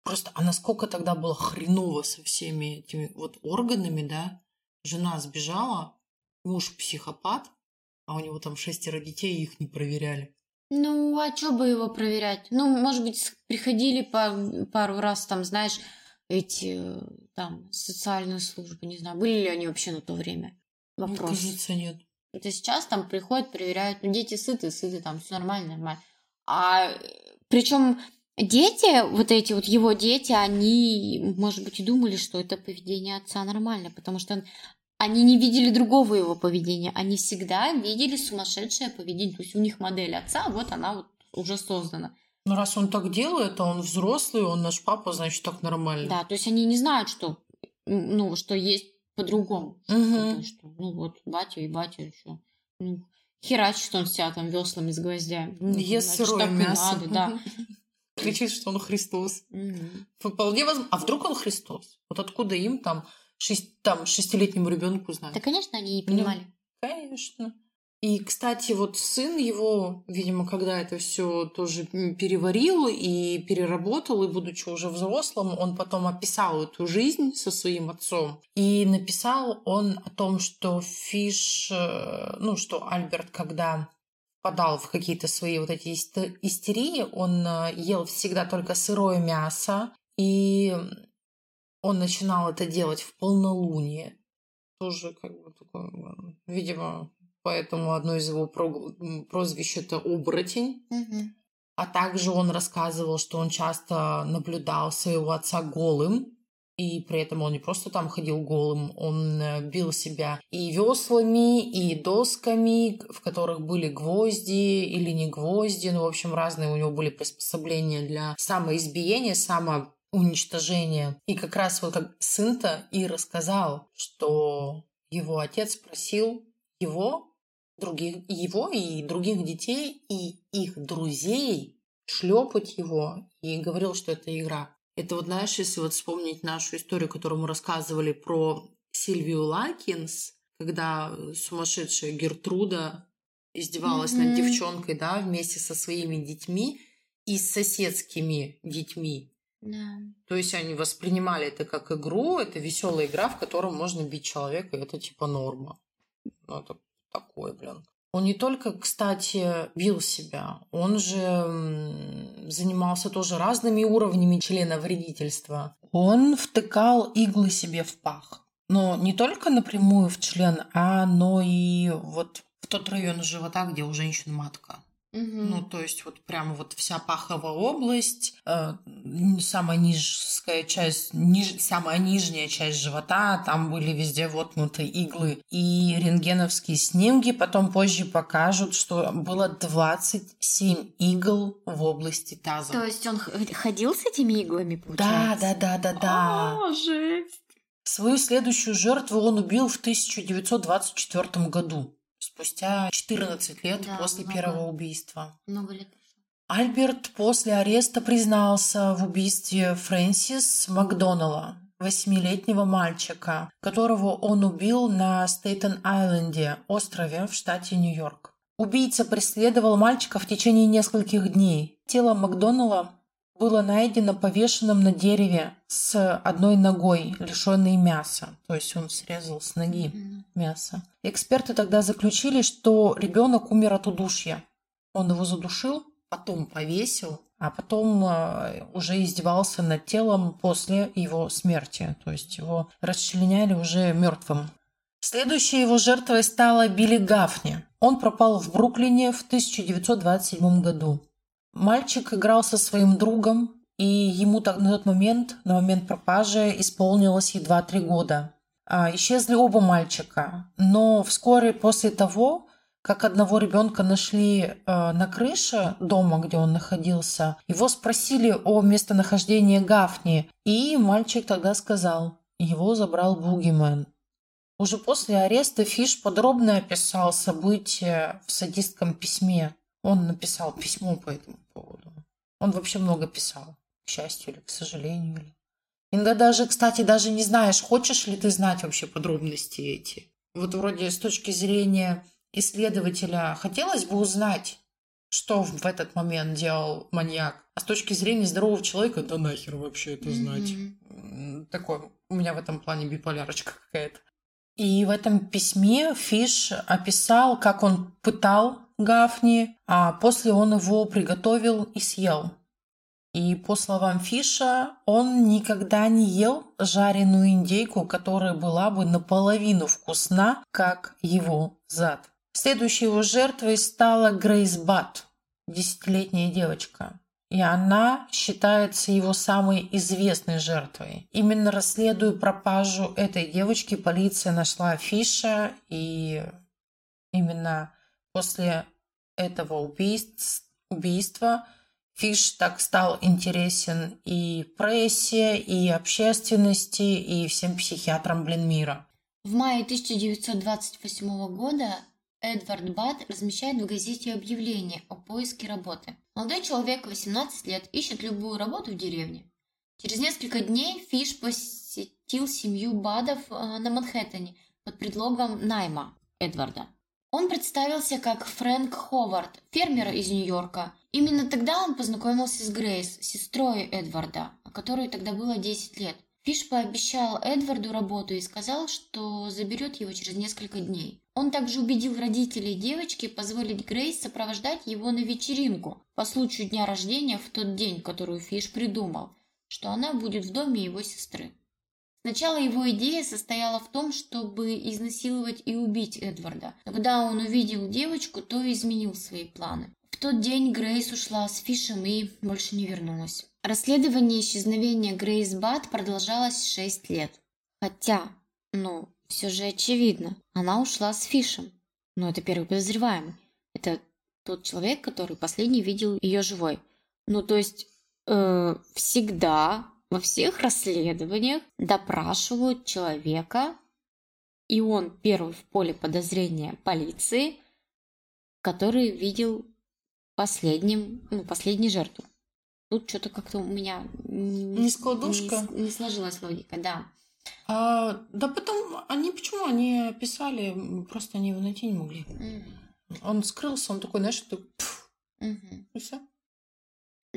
Просто, а насколько тогда было хреново со всеми этими вот органами, да? Жена сбежала, муж психопат, а у него там шестеро детей, и их не проверяли. Ну, а что бы его проверять? Ну, может быть, приходили по- пару раз, там, знаешь, эти, там, социальные службы, не знаю, были ли они вообще на то время? Мне Вопрос. кажется, нет. Это сейчас там приходят, проверяют, ну, дети сыты, сыты, там все нормально, нормально. А причем дети, вот эти вот его дети, они, может быть, и думали, что это поведение отца нормально, потому что он- они не видели другого его поведения, они всегда видели сумасшедшее поведение, то есть у них модель отца, вот она вот уже создана. Но раз он так делает, а он взрослый, он наш папа, значит, так нормально. Да, то есть они не знают, что, ну, что есть по-другому. Потому что, ну вот, батя и батя еще. Ну, херачит он себя там веслами с гвоздями. Ну, Ест значит, сырое мясо. надо, да. [laughs] Кричит, что он Христос. Мгм. Вполне возможно. А вдруг он Христос? Вот откуда им там, шесть, там шестилетнему ребенку знать? Да, конечно, они не Ну, понимали. Конечно. И, кстати, вот сын его, видимо, когда это все тоже переварил и переработал, и будучи уже взрослым, он потом описал эту жизнь со своим отцом. И написал он о том, что Фиш, э, ну, что Альберт, когда впадал в какие-то свои вот эти исте- истерии, он э, ел всегда только сырое мясо, и он начинал это делать в полнолуние. Тоже как бы такое, м, видимо, поэтому одно из его прозвищ это оборотень. Мгм. А также он рассказывал, что он часто наблюдал своего отца голым, и при этом он не просто там ходил голым, он э, бил себя и веслами, и досками, в которых были гвозди или не гвозди, ну, в общем, разные у него были приспособления для самоизбиения, самоуничтожения. И как раз вот как сын-то и рассказал, что его отец просил его других, его и других детей и их друзей шлепать его и говорил, что это игра. Это вот, знаешь, если вот вспомнить нашу историю, которую мы рассказывали про Сильвию Лакинс, когда сумасшедшая Гертруда издевалась над Мгм. девчонкой, да, вместе со своими детьми и с соседскими детьми. Да. То есть они воспринимали это как игру, это веселая игра, в которой можно бить человека, и это типа норма. Ну, это такое, блин. Он не только, кстати, бил себя, он же занимался тоже разными уровнями члена вредительства. Он втыкал иглы себе в пах. Но не только напрямую в член, а но и вот в тот район живота, где у женщин матка. Угу. Ну, то есть вот прямо вот вся паховая область, э, самая нижская часть, ниж, самая нижняя часть живота, там были везде воткнуты иглы. И рентгеновские снимки потом позже покажут, что было 27 игл в области таза. То есть он ходил с этими иглами, получается? Да, да, да, да, да. О, жесть. Свою следующую жертву он убил в 1924 году спустя 14 лет Да, после много. первого убийства. Много лет. Альберт после ареста признался в убийстве Фрэнсис Макдоналла, восьмилетнего мальчика, которого он убил на Стейтен-Айленде, острове в штате Нью-Йорк. Убийца преследовал мальчика в течение нескольких дней. Тело Макдоналла было найдено повешенным на дереве с одной ногой, лишенной мяса. То есть он срезал с ноги мясо. Эксперты тогда заключили, что ребенок умер от удушья. Он его задушил, потом повесил, а потом э, уже издевался над телом после его смерти. То есть его расчленяли уже мертвым. Следующей его жертвой стала Билли Гафни. Он пропал в Бруклине в 1927 году. Мальчик играл со своим другом, и ему так- на тот момент, на момент пропажи, исполнилось едва три года. А, Исчезли оба мальчика, но вскоре после того, как одного ребенка нашли э, на крыше дома, где он находился, его спросили о местонахождении Гафни, и мальчик тогда сказал, его забрал Бугимен. Уже после ареста Фиш подробно описал события в садистском письме. Он написал письмо по этому поводу. Он вообще много писал, к счастью или к сожалению. Или... Иногда даже, кстати, даже не знаешь, хочешь ли ты знать вообще подробности эти. Вот вроде с точки зрения исследователя хотелось бы узнать, что в этот момент делал маньяк. А с точки зрения здорового человека, да нахер вообще это знать. М, Такой у меня в этом плане биполярочка [laughs] какая-то. И в этом письме Фиш описал, как он пытал Гафни, а после он его приготовил и съел. И по словам Фиша, он никогда не ел жареную индейку, которая была бы наполовину вкусна, как его зад. Следующей его жертвой стала Грейс Бат, десятилетняя девочка. И она считается его самой известной жертвой. Именно расследуя пропажу этой девочки, полиция нашла Фиша, и именно после этого убийств- убийства Фиш так стал интересен и прессе, и общественности, и всем психиатрам, блин, мира. В мае 1928 года Эдвард Бат размещает в газете объявление о поиске работы. Молодой человек, 18 лет, ищет любую работу в деревне. Через несколько дней Фиш посетил семью Бадов э, на Манхэттене под предлогом найма Эдварда. Он представился как Фрэнк Ховард, фермер из Нью-Йорка. Именно тогда он познакомился с Грейс, сестрой Эдварда, которой тогда было 10 лет. Фиш пообещал Эдварду работу и сказал, что заберет его через несколько дней. Он также убедил родителей девочки позволить Грейс сопровождать его на вечеринку по случаю дня рождения в тот день, которую Фиш придумал, что она будет в доме его сестры. Сначала его идея состояла в том, чтобы изнасиловать и убить Эдварда. Когда он увидел девочку, то изменил свои планы. В тот день Грейс ушла с Фишем и больше не вернулась. Расследование исчезновения Грейс Бат продолжалось 6 лет. Хотя, ну, все же очевидно, она ушла с Фишем. Но это первый подозреваемый. Это тот человек, который последний видел ее живой. Ну, то есть, э, всегда во всех расследованиях допрашивают человека, и он первый в поле подозрения полиции, который видел последним, ну, последней жертву. Тут что-то как-то у меня не, Нескладушка? не, не сложилась логика, да. А, да потом они почему они писали, просто они его найти не могли. Мгм. Он скрылся, он такой, знаешь, такой, «Пф», Мгм. и все.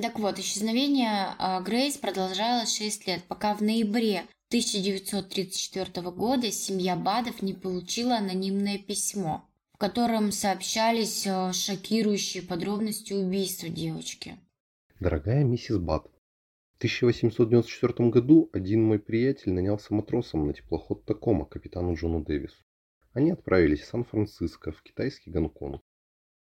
Так вот, исчезновение а, Грейс продолжалось 6 лет, пока в ноябре 1934 года семья Бадов не получила анонимное письмо, в котором сообщались а, шокирующие подробности убийства девочки. Дорогая миссис Бат, В 1894 году один мой приятель нанялся матросом на теплоход Такома капитану Джону Дэвису. Они отправились в Сан-Франциско, в китайский Гонконг.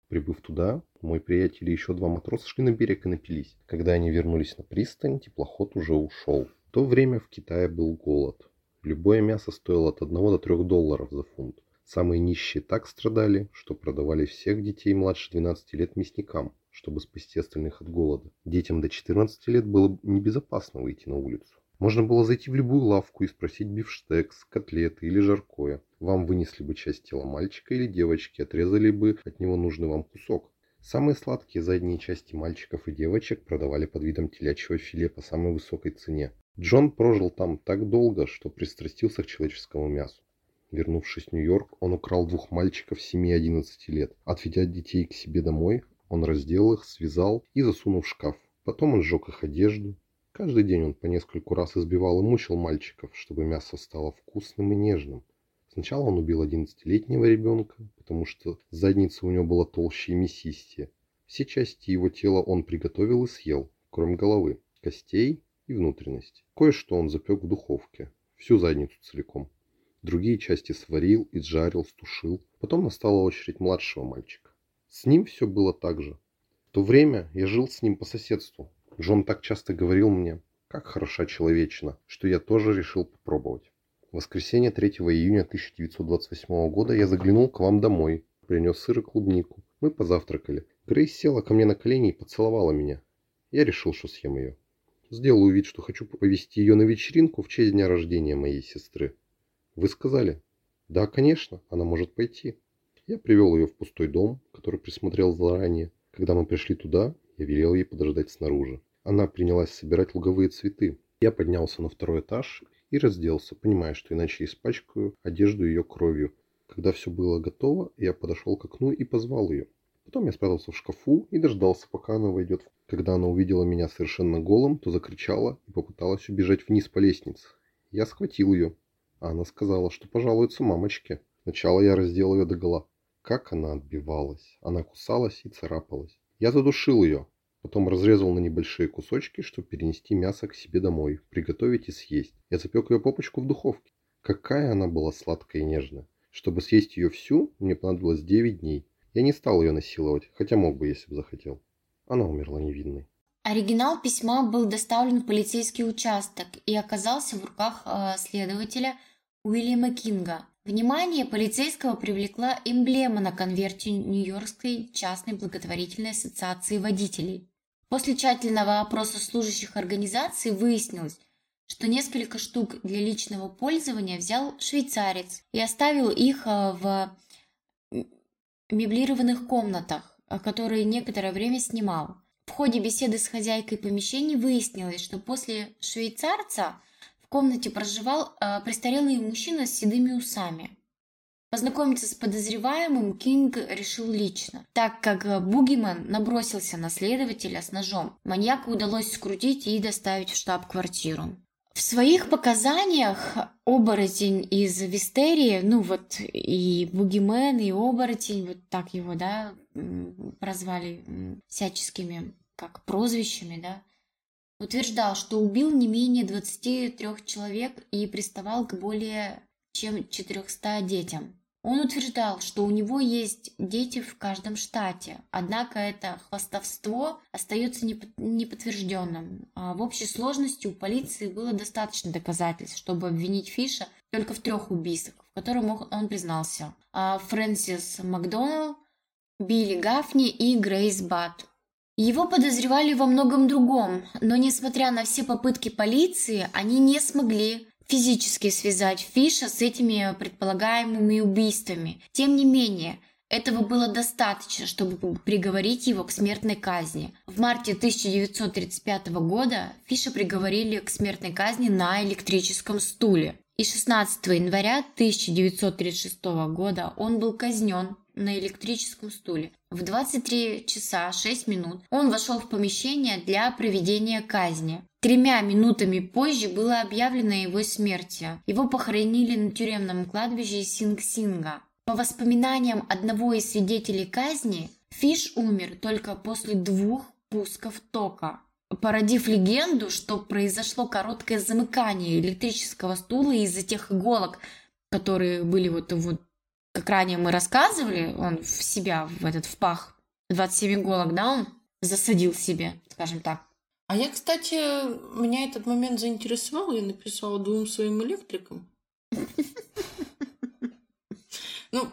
Прибыв туда, мой приятель и еще два матроса шли на берег и напились. Когда они вернулись на пристань, теплоход уже ушел. В то время в Китае был голод. Любое мясо стоило от 1 до 3 долларов за фунт. Самые нищие так страдали, что продавали всех детей младше 12 лет мясникам, чтобы спасти остальных от голода. Детям до 14 лет было небезопасно выйти на улицу. Можно было зайти в любую лавку и спросить бифштекс, котлеты или жаркое. Вам вынесли бы часть тела мальчика или девочки, отрезали бы от него нужный вам кусок. Самые сладкие задние части мальчиков и девочек продавали под видом телячьего филе по самой высокой цене. Джон прожил там так долго, что пристрастился к человеческому мясу. Вернувшись в Нью-Йорк, он украл двух мальчиков 7-11 лет. Отведя детей к себе домой, он раздел их, связал и засунул в шкаф. Потом он сжег их одежду. Каждый день он по нескольку раз избивал и мучил мальчиков, чтобы мясо стало вкусным и нежным. Сначала он убил 11-летнего ребенка, потому что задница у него была толще и мясистее. Все части его тела он приготовил и съел, кроме головы, костей и внутренности. Кое-что он запек в духовке, всю задницу целиком. Другие части сварил, изжарил, стушил. Потом настала очередь младшего мальчика. С ним все было так же. В то время я жил с ним по соседству. Джон так часто говорил мне, как хороша человечина, что я тоже решил попробовать. Воскресенье 3 июня 1928 года я заглянул к вам домой, принес сыр и клубнику. Мы позавтракали. Грейс села ко мне на колени и поцеловала меня. Я решил, что съем ее. Сделаю вид, что хочу повести ее на вечеринку в честь дня рождения моей сестры. Вы сказали? Да, конечно, она может пойти. Я привел ее в пустой дом, который присмотрел заранее. Когда мы пришли туда, я велел ей подождать снаружи. Она принялась собирать луговые цветы. Я поднялся на второй этаж и разделся, понимая, что иначе испачкаю одежду ее кровью. Когда все было готово, я подошел к окну и позвал ее. Потом я спрятался в шкафу и дождался, пока она войдет. Когда она увидела меня совершенно голым, то закричала и попыталась убежать вниз по лестнице. Я схватил ее, а она сказала, что пожалуется мамочке. Сначала я раздел ее догола. Как она отбивалась. Она кусалась и царапалась. Я задушил ее, Потом разрезал на небольшие кусочки, чтобы перенести мясо к себе домой, приготовить и съесть. Я запек ее попочку в духовке. Какая она была сладкая и нежная. Чтобы съесть ее всю, мне понадобилось 9 дней. Я не стал ее насиловать, хотя мог бы, если бы захотел. Она умерла невинной. Оригинал письма был доставлен в полицейский участок и оказался в руках э, следователя Уильяма Кинга. Внимание полицейского привлекла эмблема на конверте Нью-Йоркской частной благотворительной ассоциации водителей. После тщательного опроса служащих организации выяснилось, что несколько штук для личного пользования взял швейцарец и оставил их э, в меблированных комнатах, э, которые некоторое время снимал. В ходе беседы с хозяйкой помещений выяснилось, что после швейцарца в комнате проживал э, престарелый мужчина с седыми усами. Познакомиться с подозреваемым Кинг решил лично, так как Бугимен набросился на следователя с ножом. Маньяка удалось скрутить и доставить в штаб-квартиру. В своих показаниях оборотень из Вистерии, ну вот и Бугимен, и оборотень, вот так его, да, прозвали всяческими, как прозвищами, да, утверждал, что убил не менее 23 человек и приставал к более чем 400 детям. Он утверждал, что у него есть дети в каждом штате, однако это хвастовство остается неподтвержденным. А в общей сложности у полиции было достаточно доказательств, чтобы обвинить Фиша только в трех убийствах, в которых он признался. А Фрэнсис Макдоналл, Билли Гафни и Грейс Бат. Его подозревали во многом другом, но несмотря на все попытки полиции, они не смогли физически связать Фиша с этими предполагаемыми убийствами. Тем не менее, этого было достаточно, чтобы приговорить его к смертной казни. В марте 1935 года Фиша приговорили к смертной казни на электрическом стуле. И 16 января 1936 года он был казнен на электрическом стуле. В 23 часа 6 минут он вошел в помещение для проведения казни. Тремя минутами позже было объявлено его смерти. Его похоронили на тюремном кладбище Синг-Синга. По воспоминаниям одного из свидетелей казни, Фиш умер только после двух пусков тока. породив легенду, что произошло короткое замыкание электрического стула из-за тех иголок, которые были вот, вот как ранее мы рассказывали, он в себя, в этот в пах 27 иголок, да, он засадил себе, скажем так. А я, кстати, меня этот момент заинтересовал, я написала двум своим электрикам. Ну,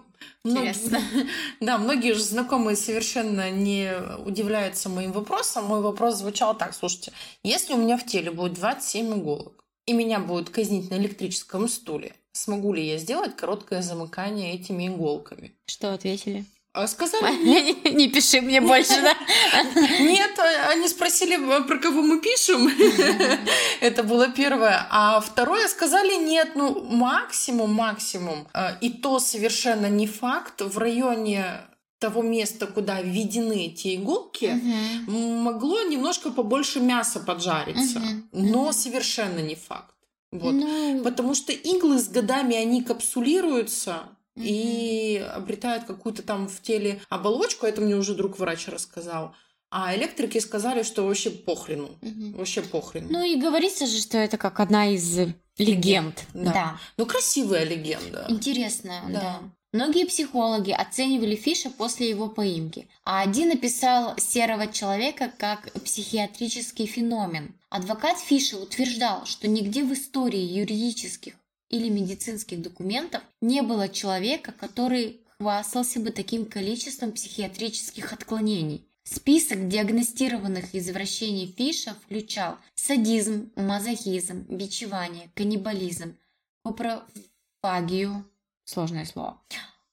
Интересно. [laughs] Да, многие же знакомые совершенно не удивляются моим вопросом. Мой вопрос звучал так, слушайте, если у меня в теле будет 27 иголок, и меня будет казнить на электрическом стуле, смогу ли я сделать короткое замыкание этими иголками? Что ответили? А сказали [laughs] Не пиши мне больше, да? [laughs] Нет, а- они спросили, «А про кого мы пишем. [laughs] Это было первое. А второе сказали нет, ну максимум, максимум. И то совершенно не факт. В районе того места, куда введены эти иголки, могло немножко побольше мяса поджариться. Мгм, Но мгм. совершенно не факт. Вот. Ну, Потому что иглы с годами, они капсулируются Мгм. и обретают какую-то там в теле оболочку. Это мне уже друг врач рассказал. А электрики сказали, что вообще похрену. мгм. Вообще похрену. ну и говорится же, что это как одна из легенд. Да. Да. Ну, красивая легенда. Интересно, Да. да. Многие психологи оценивали Фиша после его поимки, а один описал серого человека как психиатрический феномен. Адвокат Фиша утверждал, что нигде в истории юридических или медицинских документов не было человека, который хвастался бы таким количеством психиатрических отклонений. Список диагностированных извращений Фиша включал садизм, мазохизм, бичевание, каннибализм, копрофагию, сложное слово,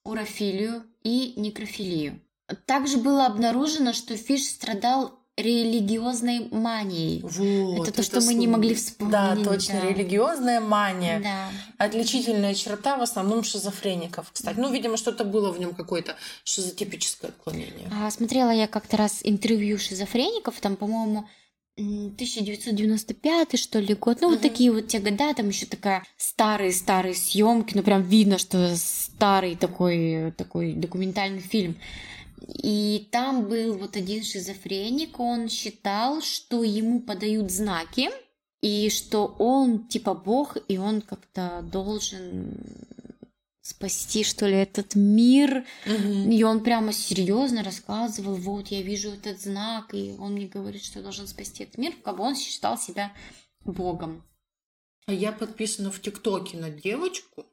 урофилию и некрофилию. Также было обнаружено, что Фиш страдал религиозной манией. Вот, Это то, что мы не могли вспомнить, Да, точно, да. религиозная мания. Да. Отличительная черта в основном шизофреников, кстати. Ну, видимо, что-то было в нем какое-то шизотипическое отклонение. А, смотрела я как-то раз интервью шизофреников, там, по-моему, 1995 что ли год, ну вот Мгм. такие вот те года, там еще такая старые-старые съемки, ну прям видно, что старый такой, такой документальный фильм. И там был вот один шизофреник, он считал, что ему подают знаки, и что он типа бог, и он как-то должен спасти, что ли, этот мир. Мгм. И он прямо серьезно рассказывал, вот я вижу этот знак, и он мне говорит, что я должен спасти этот мир, как бы он считал себя богом. А Я подписана в ТикТоке на девочку,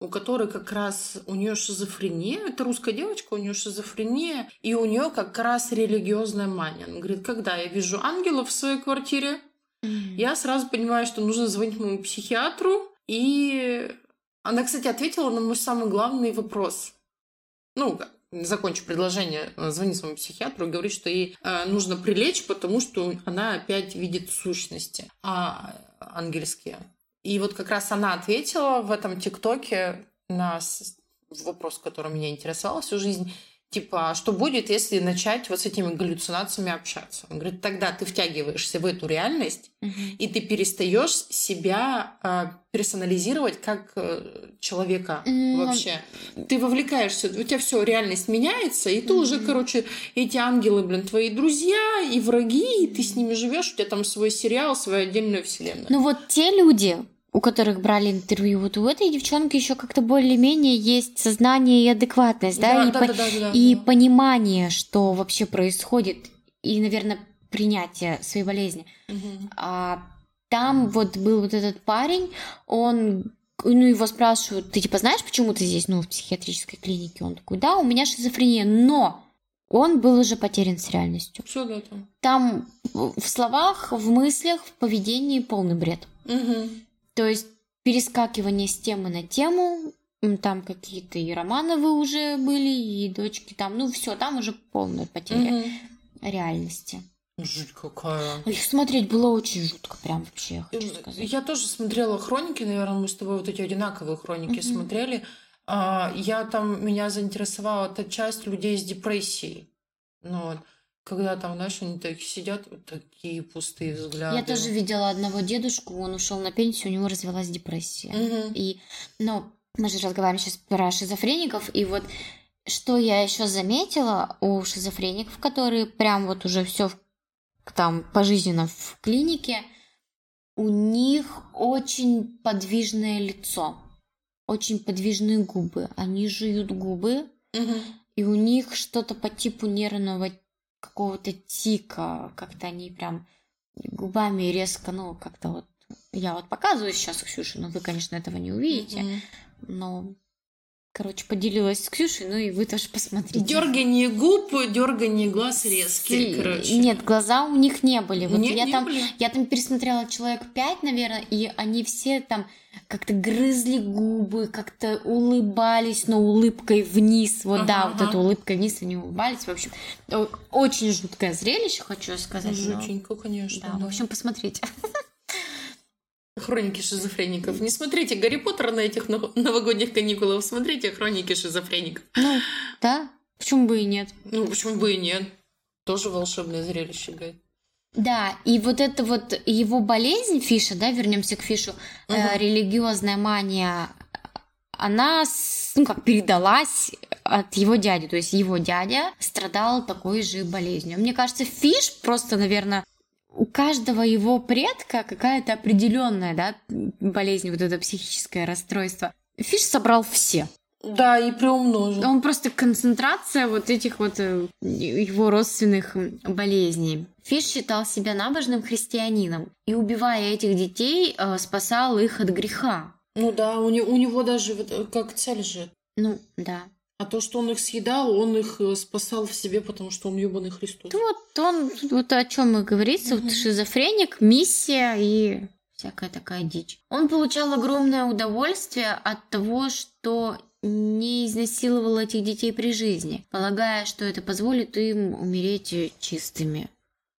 у которой как раз у нее шизофрения. Это русская девочка, у нее шизофрения, и у нее как раз религиозная мания. Она говорит, когда я вижу ангелов в своей квартире, я сразу понимаю, что нужно звонить моему психиатру. И она, кстати, ответила на мой самый главный вопрос. Ну, закончу предложение, э, звонит своему психиатру и говорит, что ей э, нужно прилечь, потому что она опять видит сущности а, ангельские. И вот как раз она ответила в этом ТикТоке на вопрос, который меня интересовал всю жизнь. Типа, а что будет, если начать вот с этими галлюцинациями общаться? Он говорит, тогда ты втягиваешься в эту реальность, и ты перестаешь себя э, персонализировать как э, человека М, вообще. Ты вовлекаешься, у тебя все, реальность меняется, и ты уже, Мгм. короче, эти ангелы, блин, твои друзья и враги, и ты с ними живешь, у тебя там свой сериал, своя отдельная вселенная. Ну вот те люди, у которых брали интервью, вот у этой девчонки еще как-то более-менее есть сознание и адекватность, да, и, по- да, да, да, и да. понимание, что вообще происходит, и, наверное, принятие своей болезни. Мгм. А там вот был вот этот парень, он, ну, его спрашивают, ты типа знаешь, почему ты здесь, ну, в психиатрической клинике? Он такой, да, у меня шизофрения, но он был уже потерян с реальностью. Всё, да, там. В словах, в мыслях, в поведении полный бред. Мгм. То есть перескакивание с темы на тему, там какие-то и Романовы уже были, и дочки там, ну все, там уже полная потеря Мгм. реальности. Жуть какая. Их смотреть было очень жутко, прям вообще, я хочу сказать. Я тоже смотрела хроники, наверное, мы с тобой вот эти одинаковые хроники Мгм. смотрели. А, Я там, меня заинтересовала эта часть людей с депрессией. Ну вот, когда там, знаешь, они так сидят, вот такие пустые взгляды. Я тоже видела одного дедушку, он ушел на пенсию, у него развелась депрессия. Мгм. И, ну, мы же разговариваем сейчас про шизофреников, и вот что я еще заметила у шизофреников, которые прям вот уже все там пожизненно в клинике, у них очень подвижное лицо, очень подвижные губы. Они жуют губы, Мгм. и у них что-то по типу нервного какого-то тика, как-то они прям губами резко, ну, как-то вот... Я вот показываю сейчас Ксюше, но вы, конечно, этого не увидите. Мгм. Но, короче, поделилась с Ксюшей, ну и вы тоже посмотрите. Дергание губ, дергание глаз резкие, Си- короче. Нет, глаза у них не были. Вот Нет, я не там, были. я там пересмотрела человек пять, наверное, и они все там как-то грызли губы, как-то улыбались, но улыбкой вниз. Вот да, Ага, вот ага. этой улыбкой вниз они улыбались. В общем, очень жуткое зрелище, хочу сказать. но- Жутенько, конечно. Да, да. в общем, посмотрите. [laughs] Хроники шизофреников. Не смотрите Гарри Поттера на этих нов- новогодних каникулах, смотрите Хроники шизофреников. Ну, да, почему бы и нет. Ну, почему бы и нет? Тоже волшебное зрелище, Гай. Да, и вот это вот его болезнь Фиша, да, вернемся к Фишу, э, Мгм. религиозная мания, она, ну, как передалась от его дяди, то есть его дядя страдал такой же болезнью. Мне кажется, Фиш просто, наверное, у каждого его предка какая-то определенная, да, болезнь, вот это психическое расстройство. Фиш собрал все. Да, и приумножил. Он просто концентрация вот этих вот э, его родственных болезней. Фиш считал себя набожным христианином и, убивая этих детей, э, спасал их от греха. Ну да, у, не- у него даже вот, э, как цель же. Ну, да. А то, что он их съедал, он их э, спасал в себе, потому что он ебаный Христос. Вот он, вот о чем и говорится, вот шизофреник, миссия и всякая такая дичь. Он получал огромное удовольствие от того, что не изнасиловал этих детей при жизни, полагая, что это позволит им умереть чистыми.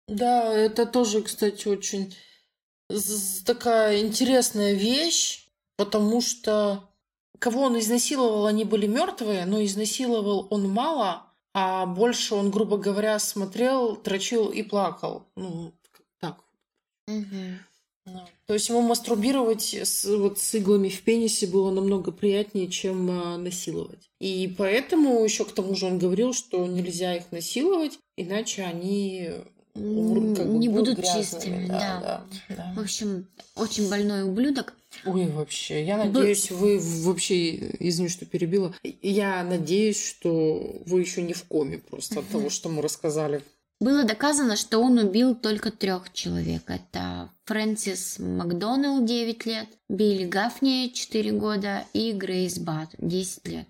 Да, это тоже, кстати, очень такая интересная вещь, потому что кого он изнасиловал, они были мертвые, но изнасиловал он мало, а больше он, грубо говоря, смотрел, трочил и плакал. Ну, так. Да. То есть ему мастурбировать с, вот с иглами в пенисе было намного приятнее, чем а, насиловать. И поэтому еще к тому же он говорил, что нельзя их насиловать, иначе они умрут, как бы не будут грязными. чистыми, да. В да. общем, очень больной ублюдок. Ой, вообще, я Бы- надеюсь, вы вообще, извини, что перебила, я надеюсь, что вы еще не в коме просто от того, что мы рассказали. Было доказано, что он убил только трех человек. Это Фрэнсис Макдоналл 9 лет, Билли Гафни 4 года и Грейс Бат 10 лет.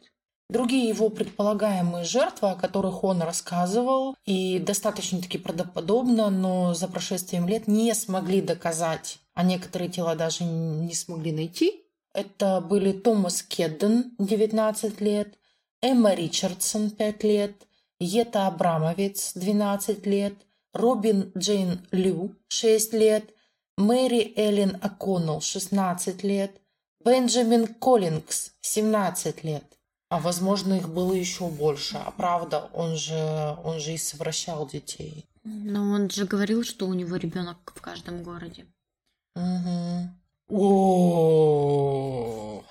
Другие его предполагаемые жертвы, о которых он рассказывал, и достаточно-таки правдоподобно, но за прошествием лет не смогли доказать, а некоторые тела даже не смогли найти. Это были Томас Кедден, 19 лет, Эмма Ричардсон, 5 лет, Ета Абрамовец, 12 лет, Робин Джейн Лю, 6 лет, Мэри Эллен О'Коннелл, 16 лет, Бенджамин Коллингс, 17 лет. А возможно, их было еще больше. А правда, он же, он же и совращал детей. Но он же говорил, что у него ребенок в каждом городе. Мгм. О,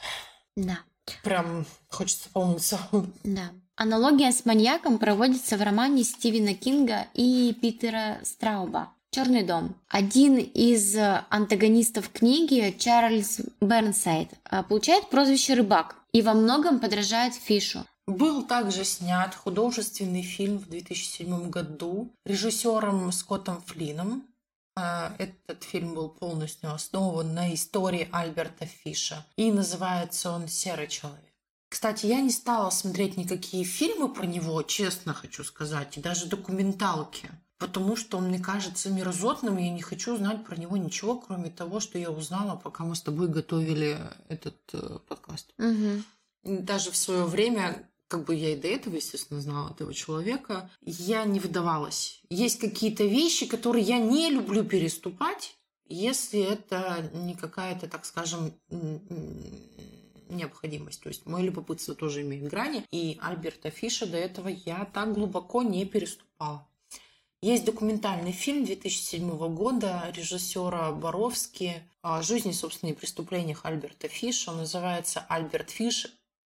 Да, прям хочется помыться. да. Аналогия с маньяком проводится в романе Стивена Кинга и Питера Страуба «Черный дом». Один из антагонистов книги, Чарльз Бернсайд, получает прозвище «Рыбак» и во многом подражает Фишу. Был также снят художественный фильм в 2007 году режиссером Скоттом Флином. А, Этот фильм был полностью основан на истории Альберта Фиша. И называется он «Серый человек». Кстати, я не стала смотреть никакие фильмы про него, честно хочу сказать, и даже документалки. Потому что он мне кажется мерзотным, и я не хочу знать про него ничего, кроме того, что я узнала, пока мы с тобой готовили этот э, подкаст. Мгм. Даже в свое время, как бы я и до этого, естественно, знала этого человека, я не выдавалась. Есть какие-то вещи, которые я не люблю переступать, если это не какая-то, так скажем, необходимость. То есть мое любопытство тоже имеет грани, и Альберта Фиша до этого я так глубоко не переступала. Есть документальный фильм 2007 года режиссера Боровски о жизни, собственно, и преступлениях Альберта Фиша. Он называется «Альберт Фиш.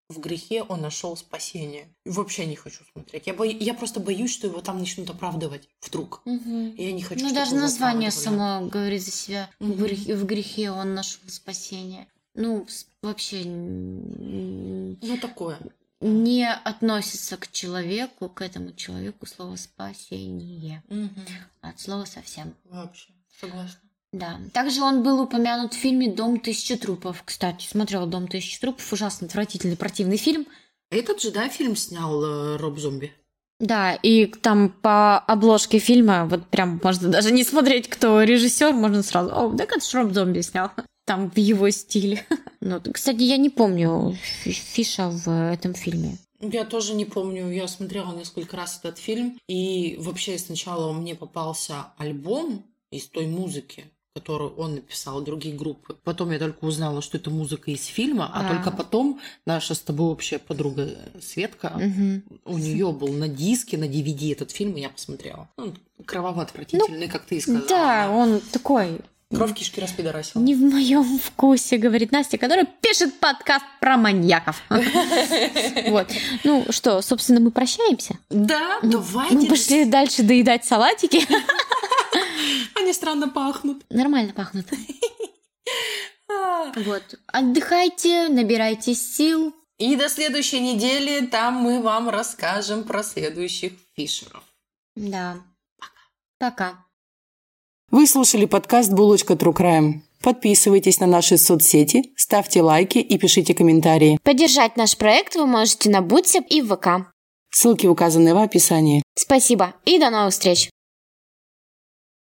В грехе он нашел спасение. Вообще не хочу смотреть. Я, бо... я просто боюсь, что его там начнут оправдывать вдруг. И я не хочу, Ну, даже название само говорит за себя. В Мгм. грехе, в грехе он нашел спасение. Ну, вообще Ну, такое. не относится к человеку, к этому человеку слово спасение. Мгм. От слова совсем. Вообще. Согласна. Да. Также он был упомянут в фильме «Дом тысячи трупов». Кстати, смотрела «Дом тысячи трупов». Ужасно отвратительный, противный фильм. Этот же, да, фильм снял э, Роб Зомби? Да, и там по обложке фильма, вот прям можно даже не смотреть, кто режиссер, можно сразу, о, это ж Роб Зомби снял. Там в его стиле. [laughs] Ну, кстати, я не помню Фи- Фиша в этом фильме. Я тоже не помню, я смотрела несколько раз этот фильм, и вообще сначала мне попался альбом из той музыки, которую он написал, другие группы. Потом я только узнала, что это музыка из фильма, а, А. только потом наша с тобой общая подруга Светка, Мгм. у нее был на диске, на DVD этот фильм, и я посмотрела. Он кроваво-отвратительный, как ты и сказала. Ну, Да, он такой Кровь кишки распидорасила. не в моем вкусе, говорит Настя, которая пишет подкаст про маньяков. [laughs] Вот. Ну что, собственно, мы прощаемся. Да, давайте. Мы пошли дальше доедать салатики. [laughs] Они странно пахнут. Нормально пахнут. [laughs] А. Вот. Отдыхайте, набирайтесь сил. И до следующей недели там мы вам расскажем про следующих фишеров. Да. Пока. Вы слушали подкаст «Булочка True Crime». Подписывайтесь на наши соцсети, ставьте лайки и пишите комментарии. Поддержать наш проект вы можете на Бутсе и в ВК. Ссылки указаны в описании. Спасибо и до новых встреч!